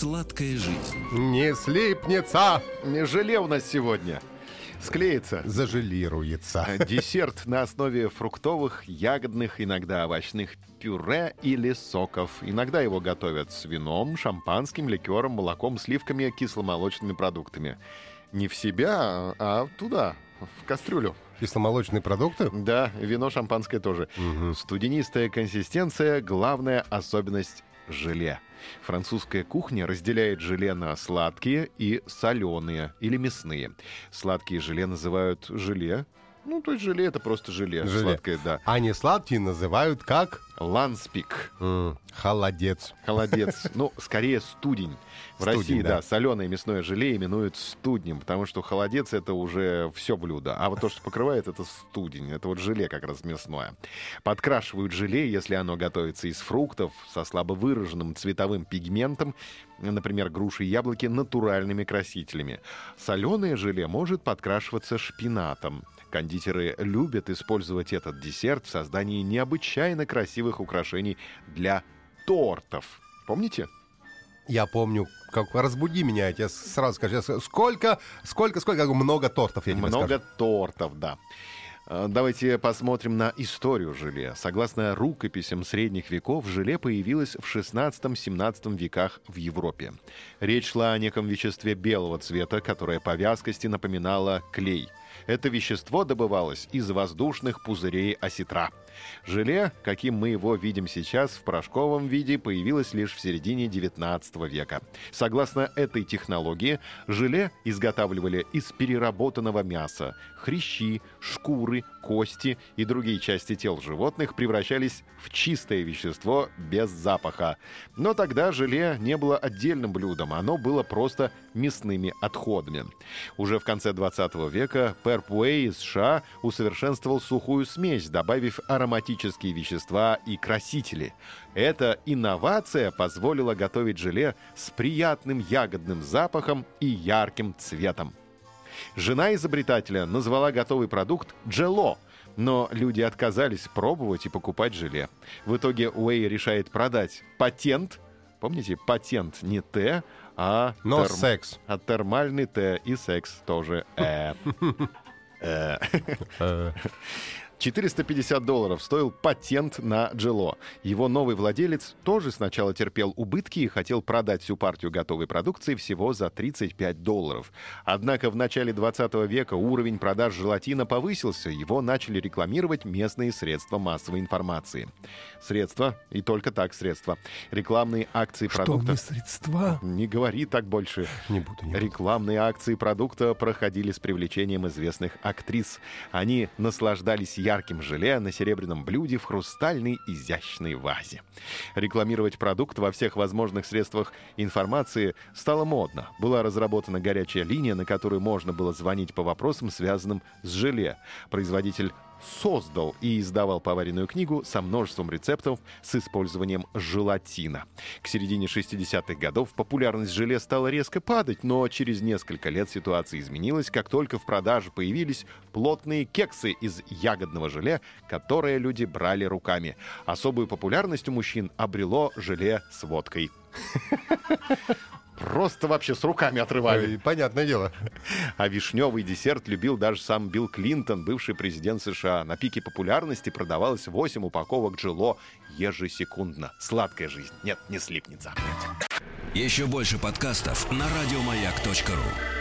Сладкая жизнь. Не слипнется, Не желе у нас сегодня. Склеится. зажелируется. А, Десерт на основе фруктовых, ягодных, иногда овощных пюре или соков. Иногда его готовят с вином, шампанским, ликером, молоком, сливками, кисломолочными продуктами. Не в себя, а туда, в кастрюлю. Кисломолочные продукты? Да, вино шампанское тоже. Студенистая консистенция — главная особенность желе. Французская кухня разделяет желе на сладкие и соленые или мясные. Сладкие желе называют желе. Ну, то есть желе — это просто желе. Желе. Сладкое, да. А не сладкие называют как Ланспик. м, холодец. Холодец. Ну, скорее студень. В Студень, России, да. да, соленое мясное желе именуют студнем, потому что холодец это уже все блюдо. А вот то, что покрывает, это студень. Это вот желе как раз мясное. Подкрашивают желе, если оно готовится из фруктов со слабо выраженным цветовым пигментом, например, груши и яблоки, натуральными красителями. Соленое желе может подкрашиваться шпинатом. Кондитеры любят использовать этот десерт в создании необычайно красивых украшений для тортов. Помните? Я помню, как разбуди меня, я тебе сразу скажу, сколько, сколько, сколько, много тортов, я тебе Много скажу. тортов, да. Э, Давайте посмотрим на историю желе. Согласно рукописям средних веков, желе появилось в 16-17 веках в Европе. Речь шла о неком веществе белого цвета, которое по вязкости напоминало клей. Это вещество добывалось из воздушных пузырей осетра. Желе, каким мы его видим сейчас, в порошковом виде появилось лишь в середине 19 века. Согласно этой технологии, желе изготавливали из переработанного мяса. Хрящи, шкуры, кости и другие части тел животных превращались в чистое вещество без запаха. Но тогда желе не было отдельным блюдом, оно было просто мясными отходами. Уже в конце 20 века Перп Уэй из США усовершенствовал сухую смесь, добавив ароматические вещества и красители. Эта инновация позволила готовить желе с приятным ягодным запахом и ярким цветом. Жена изобретателя назвала готовый продукт «джело», но люди отказались пробовать и покупать желе. В итоге Уэй решает продать патент. Помните, патент не Т, а... Но терм- секс. А термальный Т и секс тоже Э. Э. Э, 450 долларов стоил патент на Джело. Его новый владелец тоже сначала терпел убытки и хотел продать всю партию готовой продукции всего за 35 долларов. Однако в начале 20 века уровень продаж желатина повысился, его начали рекламировать местные средства массовой информации. Средства, и только так средства. Рекламные акции продукта... средства? Не говори так больше. Не буду, не буду. Рекламные акции продукта проходили с привлечением известных актрис. Они наслаждались ярким желе на серебряном блюде в хрустальной изящной вазе. Рекламировать продукт во всех возможных средствах информации стало модно. Была разработана горячая линия, на которую можно было звонить по вопросам, связанным с желе. Производитель создал и издавал поваренную книгу со множеством рецептов с использованием желатина. К середине 60-х годов популярность желе стала резко падать, но через несколько лет ситуация изменилась, как только в продаже появились плотные кексы из ягодного желе, которые люди брали руками. Особую популярность у мужчин обрело желе с водкой. Просто вообще с руками отрывали. Ой, Понятное дело. А вишневый десерт любил даже сам Билл Клинтон, бывший президент США. На пике популярности продавалось 8 упаковок джило ежесекундно. Сладкая жизнь. Нет, не слипнется. Еще больше подкастов на радиомаяк.ру.